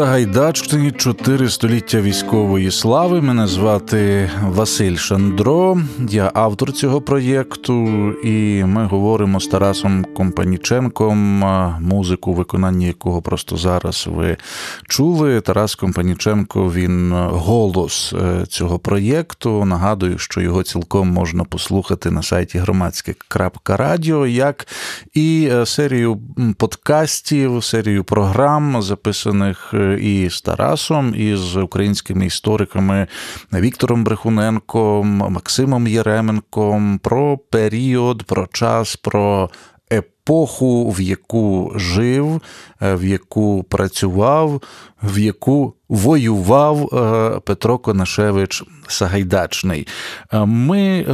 Це чотири століття військової слави. Мене звати Василь Шандро. Я автор цього проєкту, і ми говоримо з Тарасом Компаніченком, музику, виконання якого просто зараз ви чули. Тарас Компаніченко він голос е, цього проєкту. Нагадую, що його цілком можна послухати на сайті громадське.радіо, як і е, серію подкастів, серію програм записаних е, і з Тарасом, і з українськими істориками Віктором Брехуненком, Максимом Єременком про період, про час, про епоху, в яку жив, е, в яку працював, в яку воював е, Петро Конашевич Сагайдачний. Ми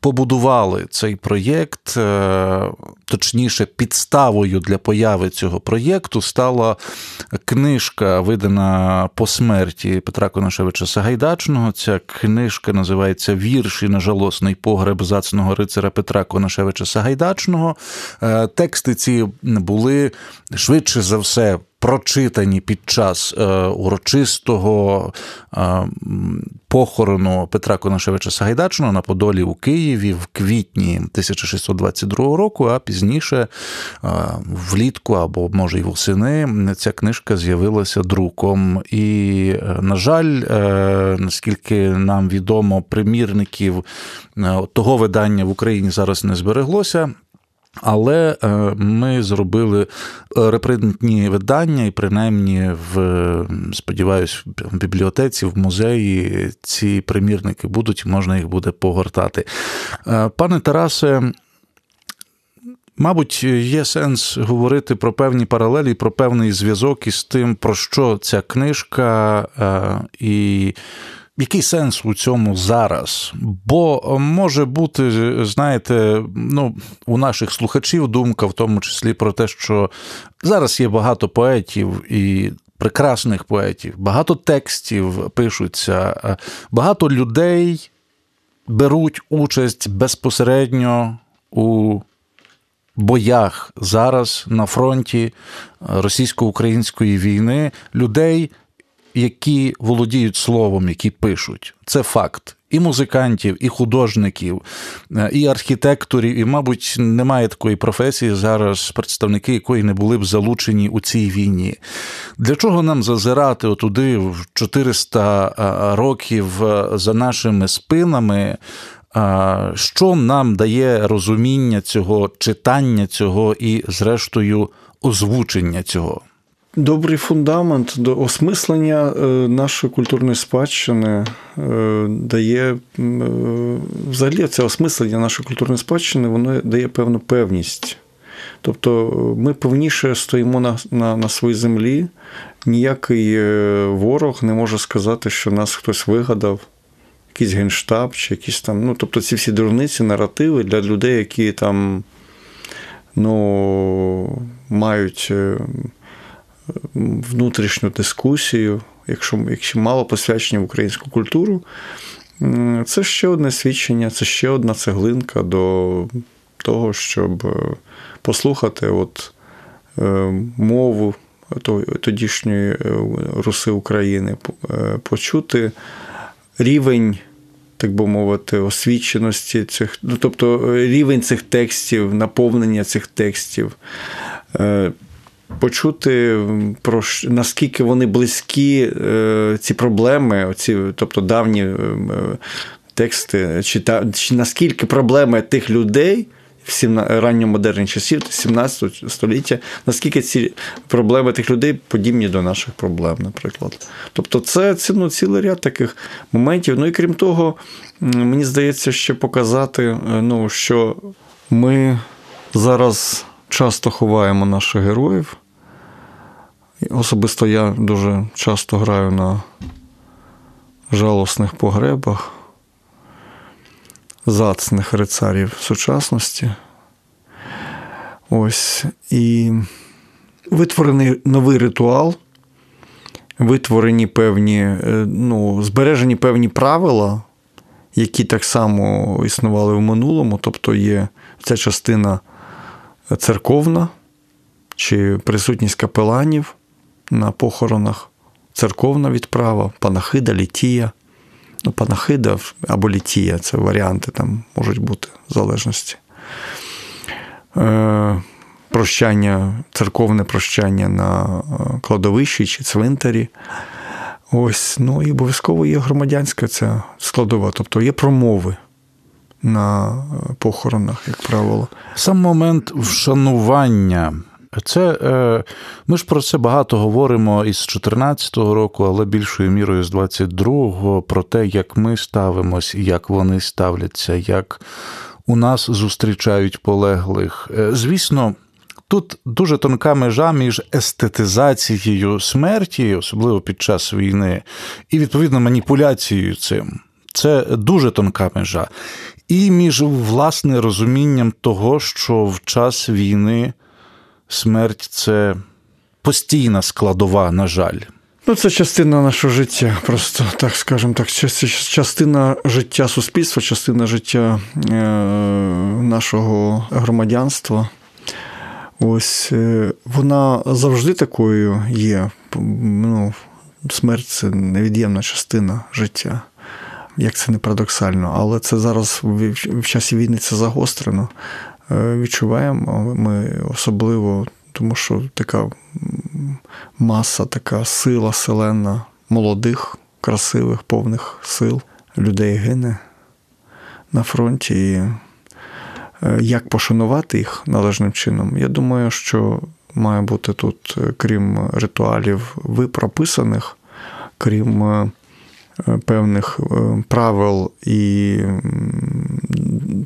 побудували цей проєкт, е, точніше, підставою для появи цього проєкту стала книжка, видана по смерті Петра Конашевича Сагайдачного. Ця книжка називається Вірші на жалосний погреб зацного рицаря Петра Конашевича Сагайдачного. Е, тексти ці були швидше за все прочитані під час е, урочистого е, похорону Петра Конашевича Сагайдачного на Подолі у Києві в квітні 1622 року, а пізніше, е, влітку або може й восени, ця книжка з'явилася друком. І, на жаль, наскільки нам відомо, примірників того видання в Україні зараз не збереглося. Але е, ми зробили е, репринтні видання, і принаймні в сподіваюсь, в бібліотеці, в музеї ці примірники будуть, можна їх буде погортати. Е, пане Тарасе. Мабуть, є сенс говорити про певні паралелі, про певний зв'язок із тим, про що ця книжка, і який сенс у цьому зараз? Бо може бути, знаєте, ну, у наших слухачів думка, в тому числі про те, що зараз є багато поетів і прекрасних поетів, багато текстів пишуться, багато людей беруть участь безпосередньо у боях зараз на фронті російсько-української війни людей які володіють словом, які пишуть. Це факт. І музикантів, і художників, е, і архітекторів, і, мабуть, немає такої професії зараз, представники якої не були б залучені у цій війні. Для чого нам зазирати отуди в 400 е, років е, за нашими спинами? Що нам дає розуміння цього, читання цього і, зрештою, озвучення цього? Добрий фундамент до осмислення е, нашої культурної спадщини е, дає е, взагалі це осмислення нашої культурної спадщини, воно дає певну певність. Тобто ми певніше стоїмо на, на, на своїй землі, ніякий ворог не може сказати, що нас хтось вигадав, якийсь генштаб чи якісь там. Ну, тобто ці всі дурниці, наративи для людей, які там ну, мають внутрішню дискусію, якщо якщо мало посвячення в українську культуру, це ще одне свідчення, це ще одна цеглинка до того, щоб е, послухати от е, мову тодішньої е, руси України, почути рівень. Так би мовити, освіченості цих, ну тобто рівень цих текстів, наповнення цих текстів, почути про наскільки вони близькі, е, ці проблеми, оці, тобто давні е, тексти, чи, та, чи наскільки проблеми тих людей. В ранньомодерних часів 17 століття, наскільки ці проблеми тих людей подібні до наших проблем, наприклад. Тобто, це ну, цілий ряд таких моментів. Ну і крім того, мені здається, ще показати, е, ну, що ми зараз часто ховаємо наших героїв. Особисто я дуже часто граю на жалосних погребах, зацних рицарів сучасності. Ось. І витворений новий ритуал, витворені певні, е, ну, збережені певні правила, які так само існували в минулому, тобто є ця частина церковна чи присутність капеланів на похоронах, церковна відправа, панахида, літія. Ну, панахида або літія це варіанти там можуть бути в залежності. Е, Прощання, церковне прощання на е, кладовищі чи цвинтарі. Ось, ну і обов'язково є громадянська ця складова, тобто є промови на е, похоронах, як правило. Сам момент вшанування. Це е, ми ж про це багато говоримо із 2014 року, але більшою мірою з 22-го, про те, як ми ставимось, як вони ставляться, як у нас зустрічають полеглих. Е, звісно. Тут дуже тонка межа між естетизацією смерті, особливо під час війни, і відповідно маніпуляцією цим. Це дуже тонка межа. І між власне розумінням того, що в час війни смерть це постійна складова, на жаль. Ну, це частина нашого життя, просто так скажемо так, частина життя суспільства, частина життя е, нашого громадянства. Ось е, вона завжди такою є. Ну, Смерть це невід'ємна частина життя. Як це не парадоксально, але це зараз в часі війни це загострено. Е, відчуваємо ми особливо, тому що така маса, така сила селена молодих, красивих, повних сил людей гине на фронті. І Е, як пошанувати їх належним чином? Я думаю, що має бути тут, е, крім ритуалів прописаних, крім певних правил і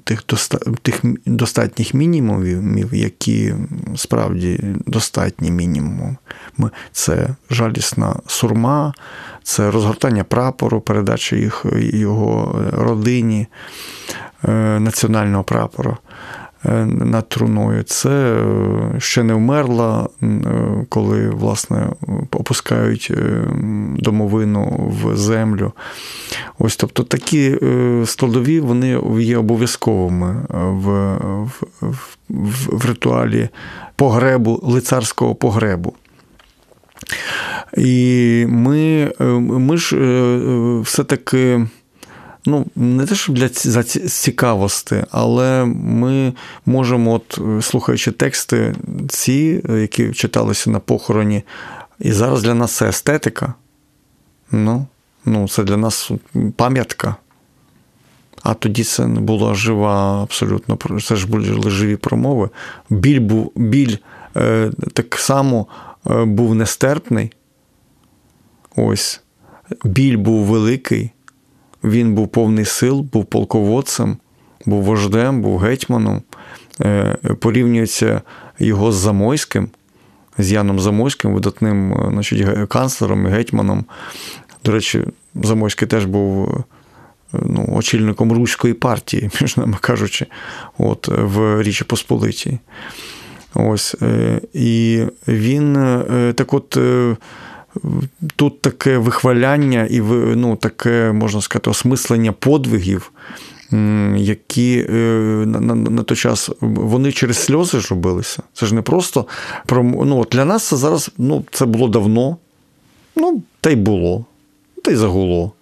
тих тих достатніх мінімумів, які справді достатні мінімуми. Це жалісна сурма, це розгортання прапору, передача їх його родині. Е, національного прапора е, над труною. Це е, ще не вмерла, коли власне опускають домовину в землю. Ось, тобто такі складові вони є обов'язковими в, в, в, в ритуалі погребу, лицарського погребу. І ми, ми ж все-таки ну, не те, що для цікавості, але ми можемо, от, слухаючи тексти, ці, які читалися на похороні, і зараз для нас це естетика. Ну, ну це для нас пам'ятка. А тоді це не була жива, абсолютно це ж були живі промови. Біль був біль е, так само е, був нестерпний. Ось. Біль був великий. Він був повний сил, був полководцем, був вождем, був гетьманом. Е, порівнюється його з Замойським, з Яном Замойським, видатним е, значить, канцлером і гетьманом. До речі, Замойський теж був е, ну, очільником Руської партії, між нами кажучи, от, в Річі Посполитій. Ось, І він так от тут таке вихваляння і ну, таке, можна сказати, осмислення подвигів, які е, на, на, на той час вони через сльози ж робилися. Це ж не просто про ну, для нас це зараз ну, це було давно, ну, та й було, та й загуло.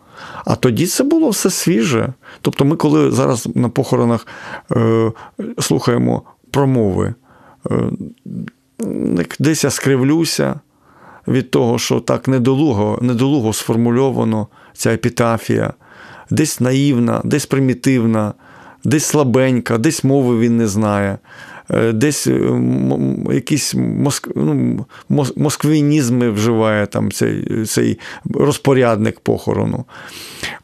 А тоді це було все свіже. Тобто, ми, коли зараз на похоронах е, слухаємо промови, е, десь я скривлюся, від того, що так недолуго, недолуго сформульовано ця епітафія, десь наївна, десь примітивна, десь слабенька, десь мови він не знає. Е, десь е, якісь моск... ну, москвінізми вживає там цей цей розпорядник похорону.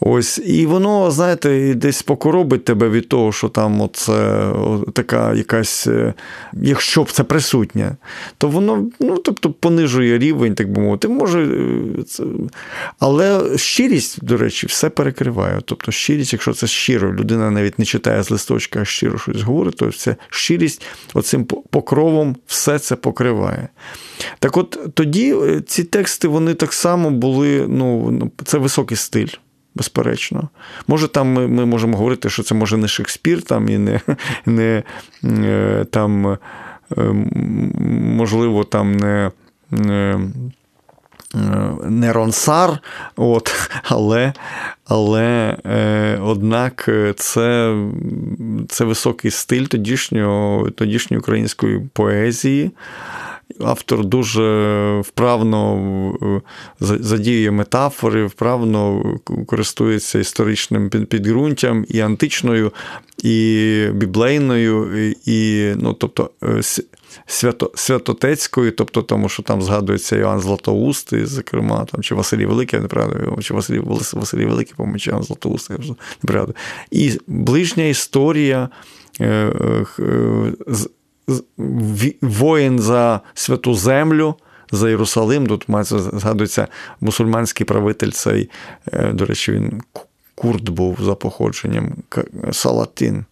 Ось. І воно, знаєте, десь покоробить тебе від того, що там оце, така якась, е, якщо б це присутнє, то воно ну, тобто, понижує рівень, так би мовити. Може, це... Але щирість, до речі, все перекриває. Тобто, щирість, якщо це щиро, людина навіть не читає з листочка, а щиро щось говорить, то це щирість оцим покровом все це покриває. Так от тоді е, ці тексти вони так само були, ну, ну, це високий стиль. Безперечно. Може, там ми ми можемо говорити, що це може не Шекспір, там і не не е, там, е, можливо, там не не ронсар, от, але але е, однак це це високий стиль тодішнього, тодішньої української поезії. Автор дуже вправно задіює метафори, вправно користується історичним підґрунтям і античною, і біблейною, і ну, тобто свято, святотецькою, тобто тому, що там згадується Іоанн Златоустий, зокрема, там, чи Василій Великий, я не пригадую, чи Василій, Василій Великий, по-моєму, чи Іоанн Златоустий, я не пригадую. І ближня історія. Е, е, воїн за святу землю, за Єрусалим. Тут згадується мусульманський правитель цей, е, до речі, він курд був за походженням Салатин.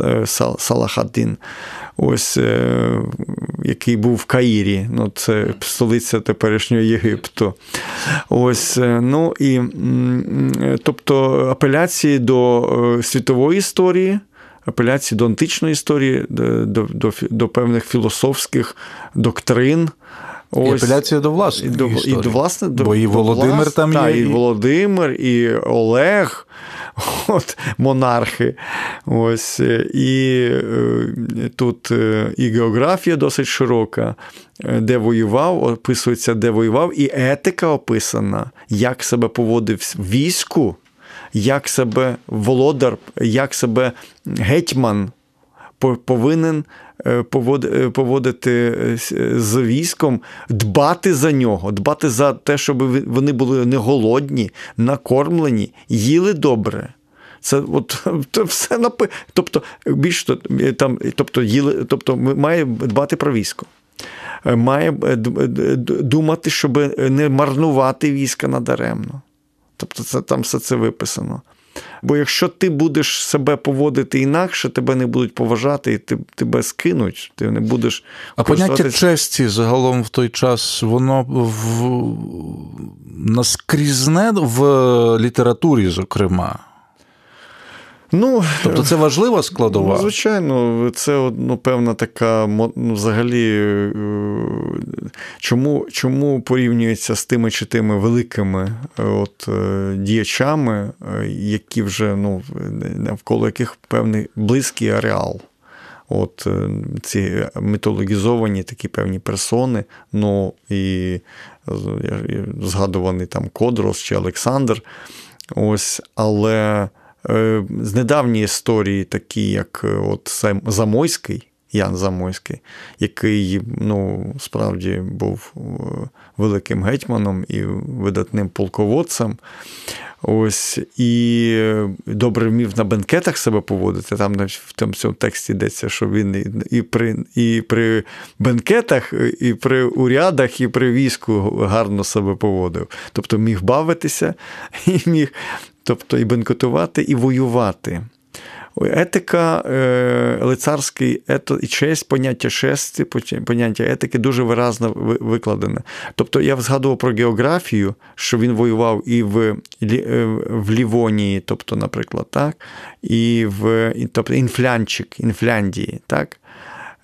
Е, Салахаддин, ось, е, який був в Каїрі, ну, це столиця теперішнього Єгипту. Ось, ну, і, Тобто апеляції до світової історії апеляції до античної історії, до, до, до певних філософських доктрин. Ось. І апеляція до власної і до, історії. І до, власне, Бо і Володимир влас... там та, є. І Володимир, і Олег, от, монархи. Ось, І е, тут е, і географія досить широка, е, де воював, описується, де воював, і етика описана, як себе поводив війську як себе володар, як себе гетьман повинен е, е, поводити е, з військом, дбати за нього, дбати за те, щоб вони були не голодні, накормлені, їли добре. Це от все напи... Тобто, більш там, тобто, їли, тобто має дбати про військо. Має думати, щоб не марнувати війська надаремно. Тобто це там все це виписано. Бо якщо ти будеш себе поводити інакше, тебе не будуть поважати, і ти, тебе скинуть, ти не будеш. А поняття честі загалом в той час, воно в... наскрізне в літературі, зокрема. Ну, Тобто це важлива складова? Ну, Звичайно, це ну, певна така ну, взагалі, е, чому чому порівнюється з тими чи тими великими е, от, е, діячами, які вже ну, навколо яких певний близький ареал. От Ці мітологізовані такі певні персони, ну і згадуваний там Кодрос чи Олександр. Ось, Але. Е, з недавньої історії, такі як е, от Замойський, Ян Замойський, який ну, справді був е, великим гетьманом і видатним полководцем. Ось, І добре вмів на бенкетах себе поводити. Там в тому цьому тексті йдеться, що він і при і при бенкетах, і при урядах, і при війську гарно себе поводив. Тобто міг бавитися і міг тобто і бенкетувати, і воювати. Етика, е, лицарський ето, і честь, поняття честі, поняття етики дуже виразно викладене. Тобто я згадував про географію, що він воював і в е, в Лівонії, тобто, наприклад, так, і в тобто, Інфлянчик, Інфляндії, так,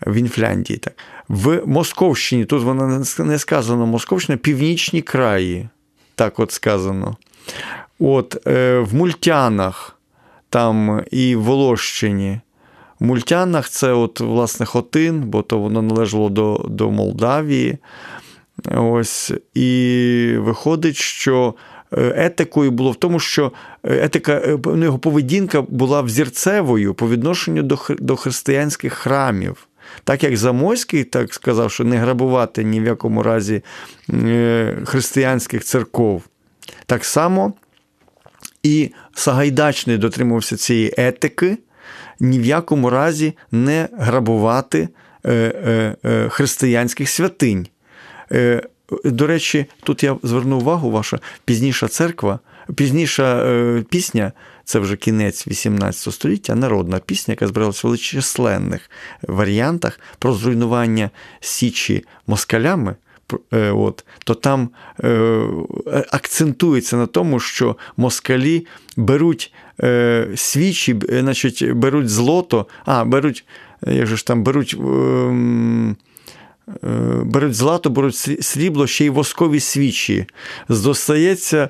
в Інфляндії. так. В Московщині, тут воно не сказано Московщина, північні краї, так от сказано. От е, В Мультянах там і в Волощині. В Мультянах це от, власне, Хотин, бо то воно належало до до Молдавії. Ось, І виходить, що е, етикою було в тому, що е, етика, е, його поведінка була взірцевою по відношенню до до християнських храмів. Так як Замойський так сказав, що не грабувати ні в якому разі християнських церков. Так само і Сагайдачний дотримувався цієї етики, ні в якому разі не грабувати е, е, е, християнських святинь. До речі, тут я зверну увагу, ваша пізніша церква, пізніша пісня, це вже кінець XVIII століття, народна пісня, яка збиралася в величезних варіантах про зруйнування Січі москалями. Е, от, то там е, акцентується на тому, що москалі беруть е, свічі, значить, беруть злото, а беруть, як же ж там беруть. Е, беруть злато, беруть срібло, ще й воскові свічі. Зостається.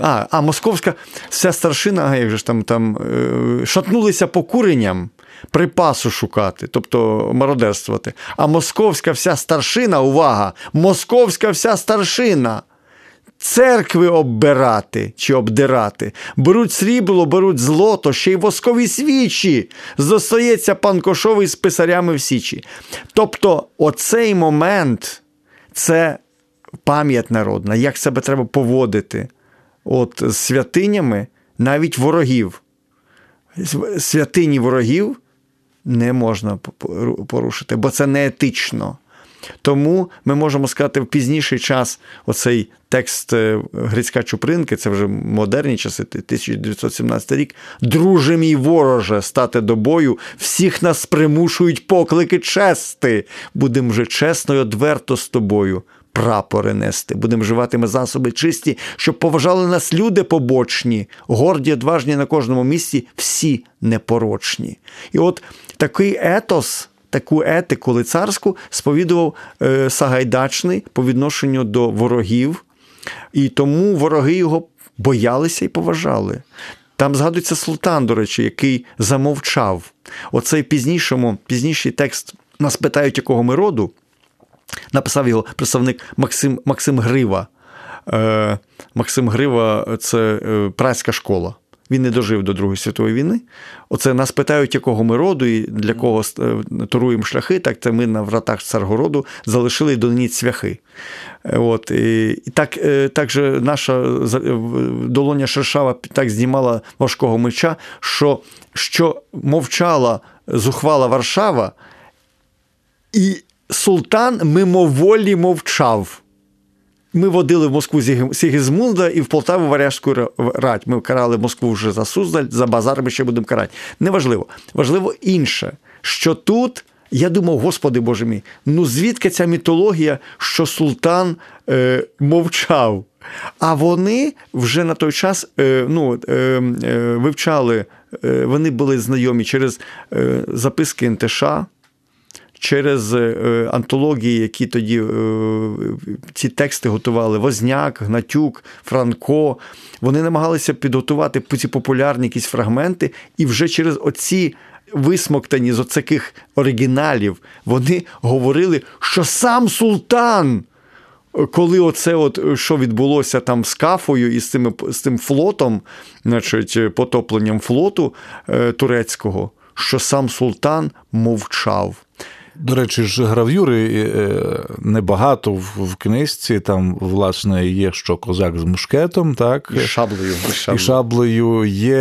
А, а московська вся старшина, а як же ж там там шатнулися по куренням. Припасу шукати, тобто мародерствувати. А московська вся старшина, увага! Московська вся старшина церкви оббирати чи обдирати. Беруть срібло, беруть злото, ще й воскові свічі. Зостається пан Кошовий з писарями в Січі. Тобто, оцей момент це пам'ять народна, як себе треба поводити От з святинями навіть ворогів. Святині ворогів не можна порушити, бо це не етично. Тому ми можемо сказати в пізніший час оцей текст е, Грицька Чупринки, це вже модерні часи, 1917 рік. Друже мій вороже, стати до бою, всіх нас примушують поклики чести. Будемо вже чесно й одверто з тобою. Прапори нести, будемо вживати засоби чисті, щоб поважали нас люди побочні, горді, одважні на кожному місці, всі непорочні. І от такий етос таку етику лицарську сповідував е, Сагайдачний по відношенню до ворогів, і тому вороги його боялися і поважали. Там згадується Султан, до речі, який замовчав. Оцей пізнішому, пізніший текст нас питають, якого ми роду. Написав його представник Максим Максим Грива. Е, Максим Грива це е, праська школа. Він не дожив до Другої світової війни. Оце нас питають, якого ми роду і для кого е, туруємо шляхи. Так це ми на вратах Царгороду залишили донині цвяхи. От, І так е, так же наша е, долоня Шершава так знімала важкого меча, що що мовчала зухвала Варшава, і султан мимоволі мовчав. Ми водили в Москву Сігізмунда і в Полтаву Варяжську рать. Ми карали Москву вже за Суздаль, за базар ми ще будемо карати. Неважливо. Важливо інше, що тут. Я думав, Господи Боже мій, ну звідки ця мітологія, що султан е, мовчав? А вони вже на той час е, ну, е, е, вивчали, е, вони були знайомі через е, записки НТШ, через е, антології, які тоді е, ці тексти готували: Возняк, Гнатюк, Франко. Вони намагалися підготувати ці популярні якісь фрагменти, і вже через оці. Висмоктані з оцяких оригіналів, вони говорили, що сам султан, коли оце, от що відбулося там з кафою і з цим, з цим флотом, значить, потопленням флоту е, турецького, що сам султан мовчав. До речі, ж гравюри е, небагато в книжці. Там, власне, є що козак з мушкетом, так? І шаблею. І шаблею, і шаблею є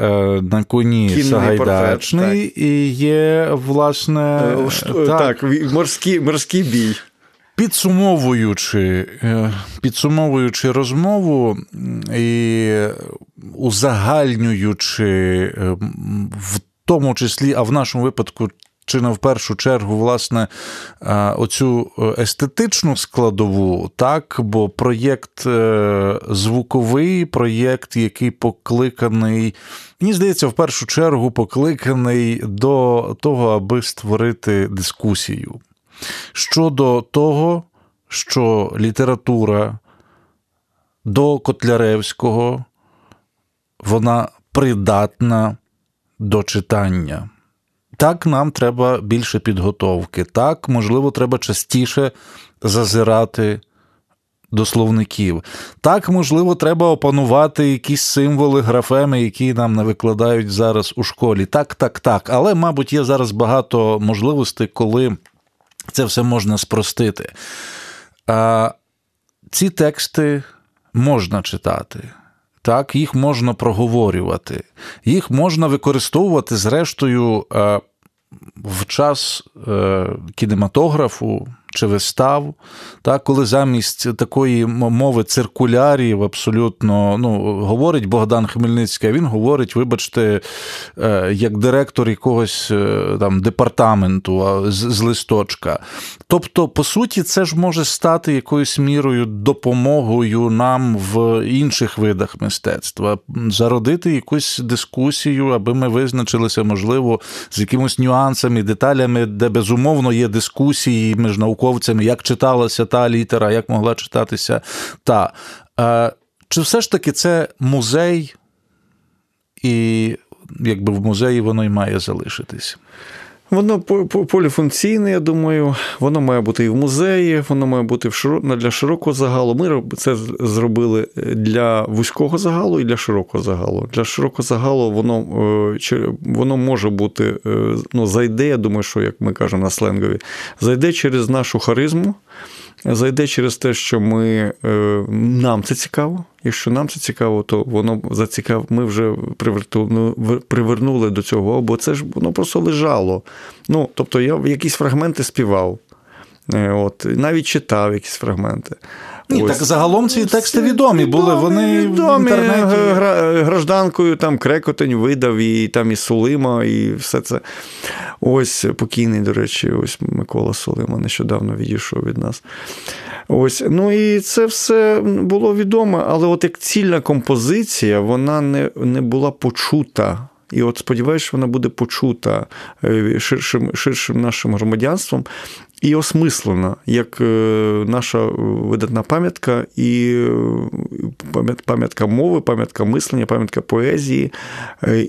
е, на коні Кінний Сагайдачний, портрет, і є, власне, е, так, так морський, морський бій. Підсумовуючи підсумовуючи розмову і узагальнюючи в тому числі, а в нашому випадку чи не в першу чергу, власне, оцю е, естетичну складову, так, бо проєкт е, звуковий, проєкт, який покликаний, мені здається, в першу чергу покликаний до того, аби створити дискусію щодо того, що література до Котляревського вона придатна до читання. Так, нам треба більше підготовки. Так, можливо, треба частіше зазирати до словників. Так, можливо, треба опанувати якісь символи, графеми, які нам не викладають зараз у школі. Так, так, так. Але, мабуть, є зараз багато можливостей, коли це все можна спростити. А Ці тексти можна читати. Так, їх можна проговорювати, їх можна використовувати, зрештою, в час е, кінематографу чи вистав, так, коли замість такої мови циркулярів абсолютно ну, говорить Богдан Хмельницький, а він говорить, вибачте, е, як директор якогось е, там департаменту з, з листочка. Тобто, по суті, це ж може стати якоюсь мірою допомогою нам в інших видах мистецтва, зародити якусь дискусію, аби ми визначилися, можливо, з якимось нюансами, деталями, де безумовно є дискусії між науковцями, як читалася та літера, як могла читатися та. Чи все ж таки це музей, і якби в музеї воно й має залишитись? Воно поліфункційне, я думаю, воно має бути і в музеї, воно має бути для широкого загалу. Ми це зробили для вузького загалу і для широкого загалу. Для широкого загалу воно е, воно може бути, е, ну, зайде, я думаю, що як ми кажемо на сленгові, зайде через нашу харизму зайде через те, що ми, е, нам це цікаво. Якщо нам це цікаво, то воно зацікав. Ми вже привернули до цього, бо це ж воно просто лежало. Ну, Тобто я якісь фрагменти співав, е, от, навіть читав якісь фрагменти. Ні, Ось. так загалом ці тексти відомі були. Вони відомі, в інтернеті. гражданкою там Крекотень видав, і там і Сулима, і все це. Ось покійний, до речі, ось Микола Сулима нещодавно відійшов від нас. Ось, ну і це все було відомо, але от як цільна композиція, вона не, не була почута. І от сподіваюся, що вона буде почута е, ширшим ширшим нашим громадянством і осмислена як е, наша видатна пам'ятка, і е, пам'ятка мови, пам'ятка мислення, пам'ятка поезії,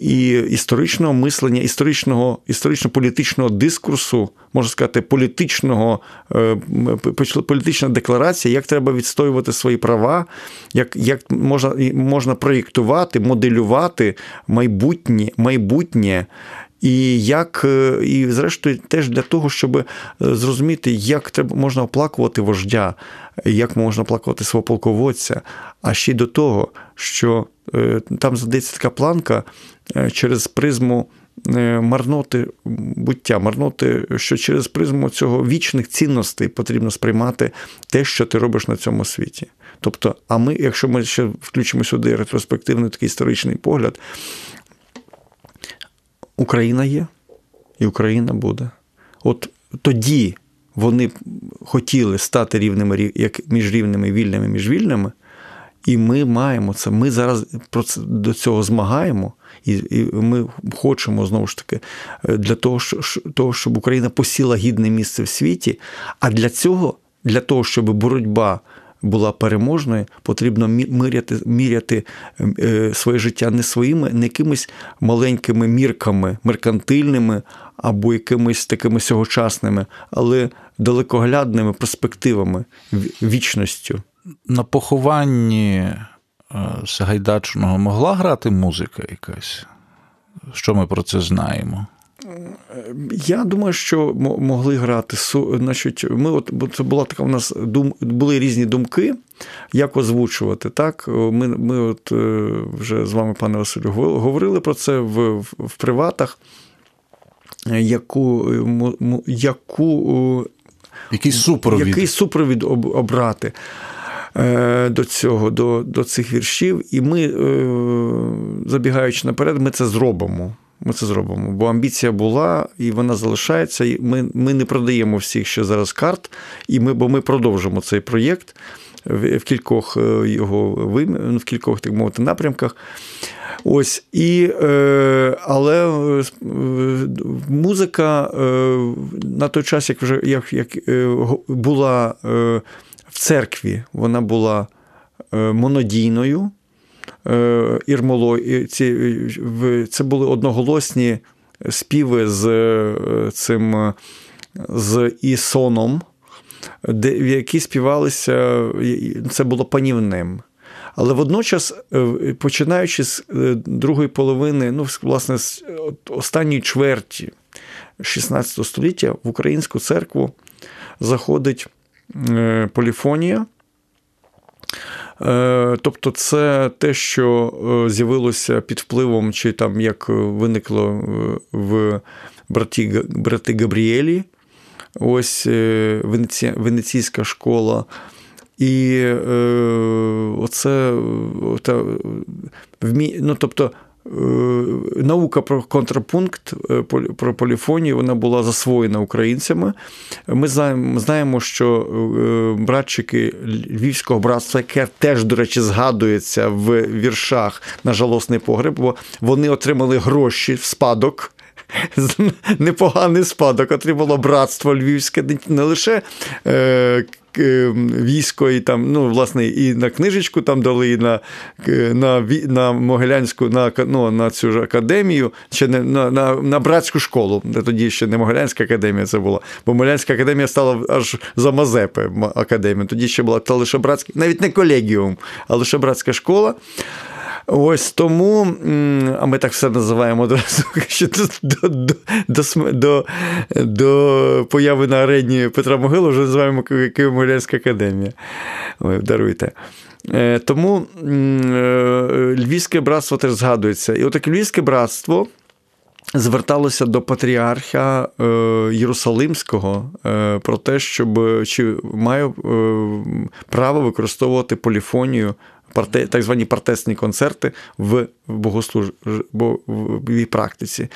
і історичного мислення, історичного, історично-політичного дискурсу, можна сказати, політичного, політична декларація, як треба відстоювати свої права, як як можна можна проєктувати, моделювати майбутнє майбутнє. І як, е, і зрештою, теж для того, щоб е, зрозуміти, як треба можна оплакувати вождя, як можна оплакувати свого полководця, а ще й до того, що е, там задається така планка через призму. Марноти буття, марноти, що через призму цього вічних цінностей потрібно сприймати те, що ти робиш на цьому світі. Тобто, а ми, якщо ми ще включимо сюди ретроспективний такий історичний погляд, Україна є, і Україна буде. От тоді вони хотіли стати рівними, як між рівними, вільними між вільними. І ми маємо це. Ми зараз до цього змагаємо, і ми хочемо знову ж таки для того, того, щоб Україна посіла гідне місце в світі. А для цього, для того, щоб боротьба була переможною, потрібно міряти міряти ем, е, своє життя не своїми, не якимись маленькими мірками, меркантильними або якимись такими сьогочасними, але далекоглядними перспективами, вічністю. На похованні е, Сагайдачного могла грати музика якась? Що ми про це знаємо? Я думаю, що могли грати. Значить, ми от, бо це була така у нас дум, були різні думки, як озвучувати. Так? Ми ми от е, вже з вами, пане Василю, говорили про це в, в, приватах, яку, яку який супровід який супровід обрати. Е, до цього, до до цих віршів, і ми, е, забігаючи наперед, ми це зробимо. Ми це зробимо. Бо амбіція була і вона залишається. І Ми ми не продаємо всіх ще зараз карт, і ми, бо ми продовжимо цей проєкт в, кількох е, його в кількох так мовити напрямках. Ось і, е, Але е, музика на той час, як вже як, як була в церкві, вона була монодійною. Е, Ірмоло, це були одноголосні співи з е, цим з Ісоном, де, які співалися, це було панівним. Але водночас, е, починаючи з другої половини, ну, власне, з останньої чверті 16 століття в українську церкву заходить поліфонія. Е, тобто, це те, що е, з'явилося під впливом, чи там як виникло е, в браті, брати Габріелі. ось Венеці... Венеційська школа. І е, оце та, вмі... ну, тобто, наука про контрапункт, е, про поліфонію, вона була засвоєна українцями. Ми знаємо, що е, братчики Львівського братства, яке теж, до речі, згадується в віршах на жалосний погреб, бо вони отримали гроші в спадок. Непоганий спадок отримало братство львівське, не лише е, військо, і там, ну, власне, і на книжечку там дали, і на на, на Могилянську, на ну, на цю ж академію, чи на на, на братську школу, де тоді ще не Могилянська академія це була, бо Могилянська академія стала аж за Мазепи академія. Тоді ще була та лише братська, навіть не колегіум, а лише братська школа. Ось тому, а ми так все називаємо одразу, що до до, до, до, до появи на арені Петра Могилу вже називаємо Києво-Могилянська академія. Ой, даруйте. Е, тому е, Львівське братство теж згадується. І отаке Львівське братство. Зверталося до патріарха е, Єрусалимського про те, щоб чи маю право використовувати поліфонію так звані партесні концерти в богослужбовій практиці.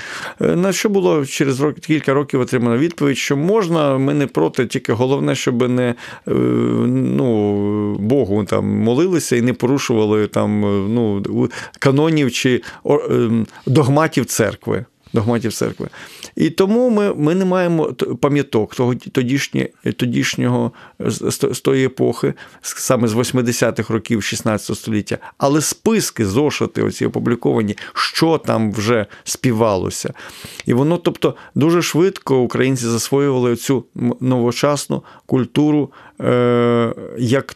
Е, на що було через рок, кілька років отримана відповідь, що можна, ми не проти, тільки головне, щоб не е, ну, Богу там молилися і не порушували там ну, канонів чи ем, догматів церкви догматів церкви. І тому ми ми не маємо пам'яток того тодішнє, тодішнього з тої епохи, саме з 80-х років 16 століття, але списки, зошити, оці опубліковані, що там вже співалося. І воно, тобто, дуже швидко українці засвоювали цю новочасну культуру е, як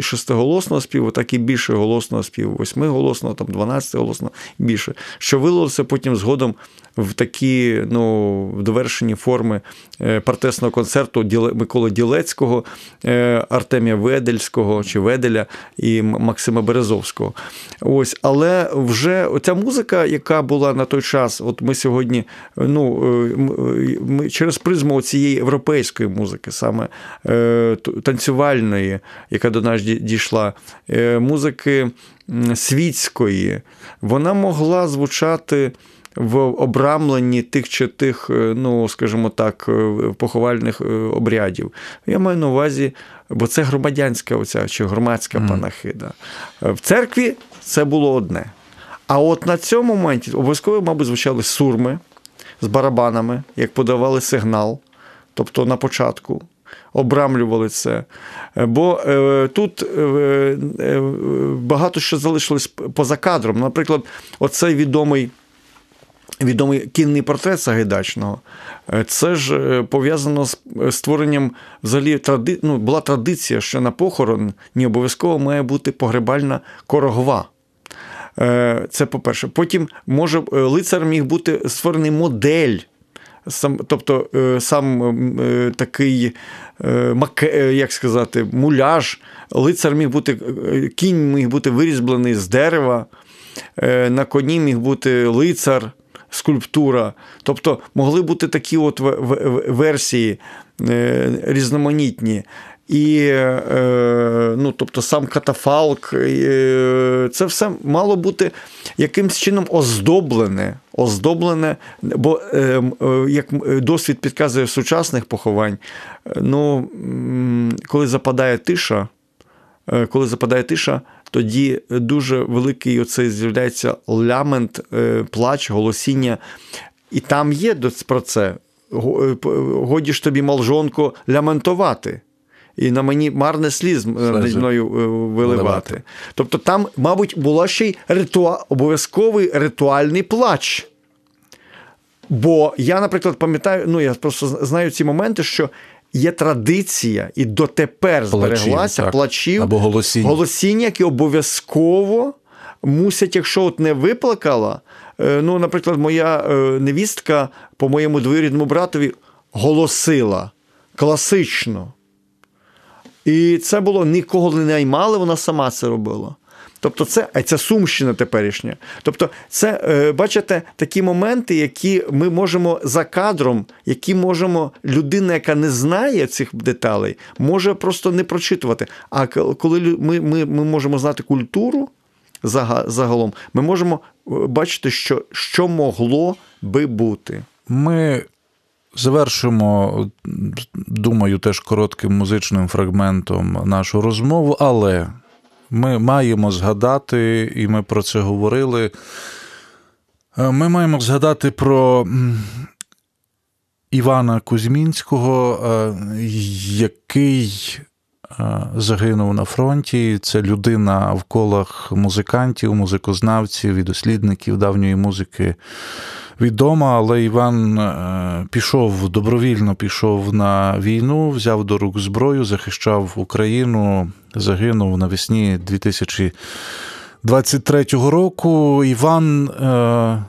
шестиголосного співу, так і більше голосного співу, восьмиголосного, там дванадцятиголосного більше, що вилилося потім згодом в такі ну, довершені форми е, партесного концерту Миколи Ділецького, е, Артемія Ведельського чи Веделя і Максима Березовського. Ось, Але вже ця музика, яка була на той час, от ми сьогодні ну, е, ми через призму цієї європейської музики, саме танцювальної, яка до нас дійшла, музики світської, вона могла звучати в обрамленні тих чи тих, е, ну скажімо так, е, поховальних е, обрядів. Я маю на увазі, бо це громадянська оця чи громадська mm. панахида. В церкві це було одне. А от на цьому моменті обов'язково, мабуть, звучали сурми з барабанами, як подавали сигнал, тобто на початку. Обрамлювали це. Бо е, тут е, е, багато що залишилось поза кадром. Наприклад, оцей відомий відомий кінний портрет Сагайдачного. Е, це ж е, пов'язано з створенням взагалі тради... ну, була традиція, що на похорон не обов'язково має бути погребальна корогва. Е, це по-перше. Потім може лицар міг бути створений модель. Сам, Тобто сам такий, як сказати, муляж, лицар міг бути, кінь міг бути вирізблений з дерева, на коні міг бути лицар, скульптура. Тобто могли бути такі от версії е, різноманітні. І е, ну, тобто сам катафалк, е, це все мало бути якимсь чином оздоблене, оздоблене, бо як досвід підказує сучасних поховань, ну, коли западає тиша, коли западає тиша, тоді дуже великий оцей з'являється лямент, е, плач, голосіння. І там є про це. Е, годі ж тобі, молжонко, ляментувати. І на мені марне сліз над мною е, виливати. Тобто там, мабуть, була ще й ритуал, обов'язковий ритуальний плач. Бо я, наприклад, пам'ятаю, ну я просто знаю ці моменти, що є традиція, і дотепер збереглася плачів, плачів або голосіння. голосіння, які обов'язково мусять, якщо от не виплакала. Е, ну, наприклад, моя е, невістка по моєму двоюрідному братові голосила класично. І це було нікого не наймали, вона сама це робила. Тобто, це а це Сумщина теперішня. Тобто, це е, бачите такі моменти, які ми можемо за кадром, які можемо людина, яка не знає цих деталей, може просто не прочитувати. А коли ми, ми, ми можемо знати культуру загалом, ми можемо е, бачити, що, що могло би бути. Ми завершимо, думаю, теж коротким музичним фрагментом нашу розмову, але ми маємо згадати, і ми про це говорили. Е, ми маємо згадати про Івана Кузьмінського, е, який е, загинув на фронті. Це людина в колах музикантів, музикознавців і дослідників давньої музики відома, але Іван е, пішов добровільно пішов на війну, взяв до рук зброю, захищав Україну, загинув навесні 2023 року. Іван, е,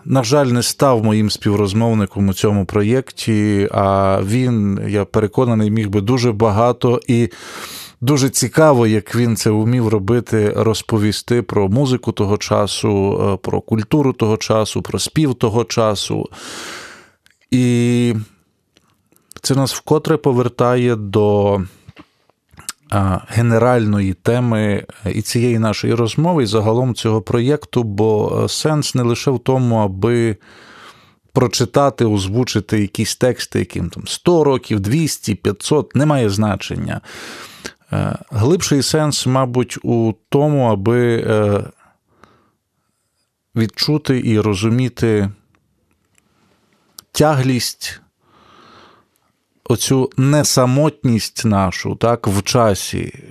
на жаль, не став моїм співрозмовником у цьому проєкті, а він, я переконаний, міг би дуже багато і. Дуже цікаво, як він це вмів робити, розповісти про музику того часу, е, про культуру того часу, про спів того часу. І це нас вкотре повертає до генеральної теми і цієї нашої розмови, і загалом цього проєкту, бо е, сенс не лише в тому, аби. Прочитати, озвучити якісь тексти, яким там 100 років, 200, 500, немає значення. Е, глибший сенс, мабуть, у тому, аби е, відчути і розуміти тяглість, оцю несамотність нашу так, в часі.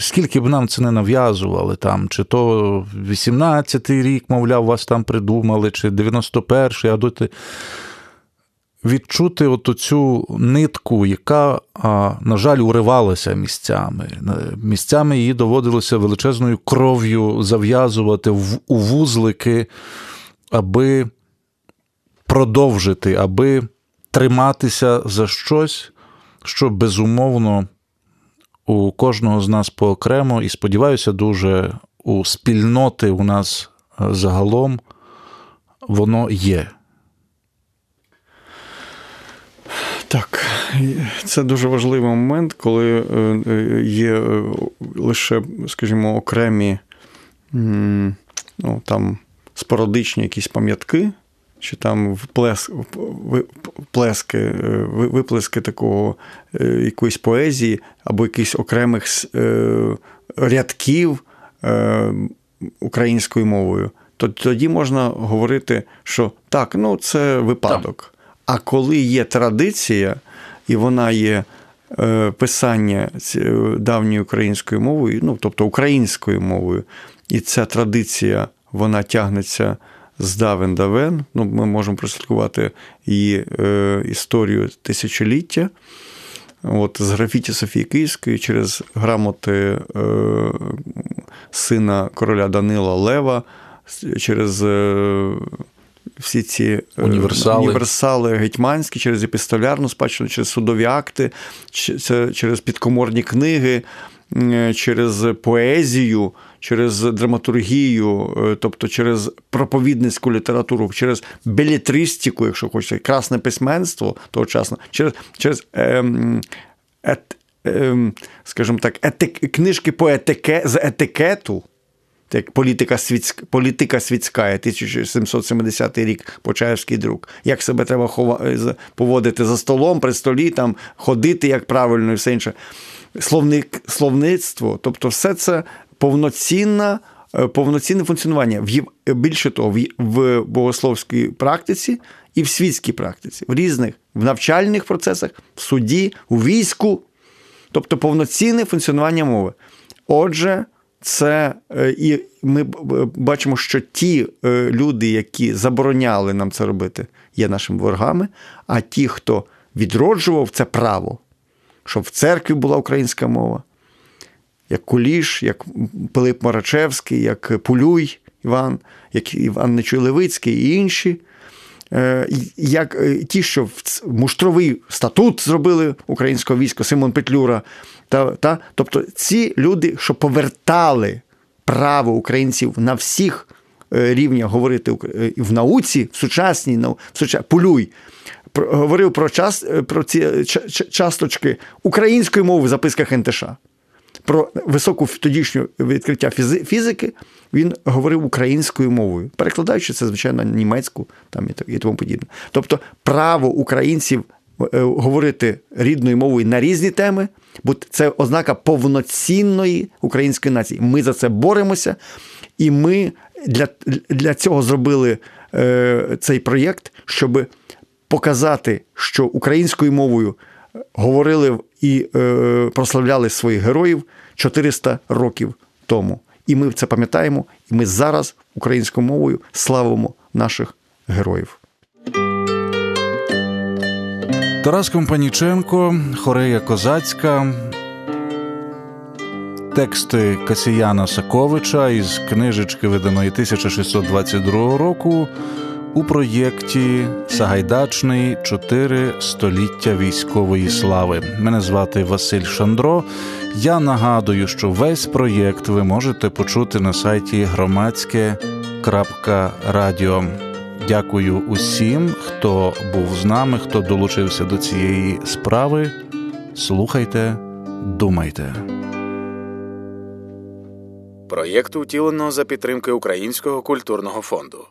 Скільки б нам це не нав'язували, там, чи то 18-й рік, мовляв, вас там придумали, чи 91-й, а доти відчути от цю нитку, яка, на жаль, уривалася місцями. Місцями її доводилося величезною кров'ю зав'язувати у вузлики, аби продовжити, аби триматися за щось, що безумовно у кожного з нас поокремо, і сподіваюся, дуже у спільноти у нас загалом воно є. Так, це дуже важливий момент, коли е, е, є е, лише, скажімо, окремі ну, там, спорадичні якісь пам'ятки, чи там вплеск, вплески, виплески такого якоїсь поезії або якихось окремих рядків українською мовою, то тоді можна говорити, що так, ну це випадок. А коли є традиція, і вона є е, писання давньою українською мовою, ну тобто українською мовою, і ця традиція вона тягнеться з давен давен. Ну, Ми можемо прослідкувати її е, історію тисячоліття. От, З графіті Софії Київської через грамоти е, сина короля Данила Лева, через е, всі ці е, універсали, універсали гетьманські через епістолярну спадщину, через судові акти, через підкоморні книги, е, через поезію, через драматургію, е, тобто через проповідницьку літературу, через белітристику, якщо хочете, красне письменство тогочасно, через через ем, ет, ем, скажімо так, етик, книжки по етике, з етикету як політика світська, політика світська, 1770 рік Почаївський друк. Як себе треба хова... поводити за столом, при столі, там, ходити як правильно і все інше. Словник, Словництво, тобто все це повноцінна. Е, повноцінне функціонування в більше того, в богословській практиці і в світській практиці, в різних в навчальних процесах, в суді, у війську, тобто повноцінне функціонування мови. Отже, це е, і ми бачимо, що ті е, люди, які забороняли нам це робити, є нашими ворогами. А ті, хто відроджував це право, щоб в церкві була українська мова, як Куліш, як Пилип Марачевський, як Пулюй Іван, як Іван Нечуй Левицький і інші. Е, як ті, що в муштровий статут зробили українського війська Симон Петлюра, та, та, Тобто ці люди, що повертали право українців на всіх е, рівнях говорити е, в науці, в сучасній в суча... Полюй. Говорив про час про ці часточки української мови в записках НТШ. Про високу тодішню відкриття фізики він говорив українською мовою, перекладаючи це, звичайно, німецьку там і тому подібне. Тобто, право українців Е, говорити рідною мовою на різні теми, бо це ознака повноцінної української нації. Ми за це боремося, і ми для, для цього зробили е, цей проєкт, щоб показати, що українською мовою говорили і е, прославляли своїх героїв 400 років тому. І ми це пам'ятаємо, і ми зараз українською мовою славимо наших героїв. Тарас Компаніченко, Хорея Козацька, тексти Касіяна Саковича із книжечки, виданої 1622 року у проєкті Сагайдачний Чотири століття військової слави. Мене звати Василь Шандро. Я нагадую, що весь проєкт ви можете почути на сайті громадське.радіо. Дякую усім, хто був з нами, хто долучився до цієї справи. Слухайте, думайте. Проєкт утілено за підтримки Українського культурного фонду.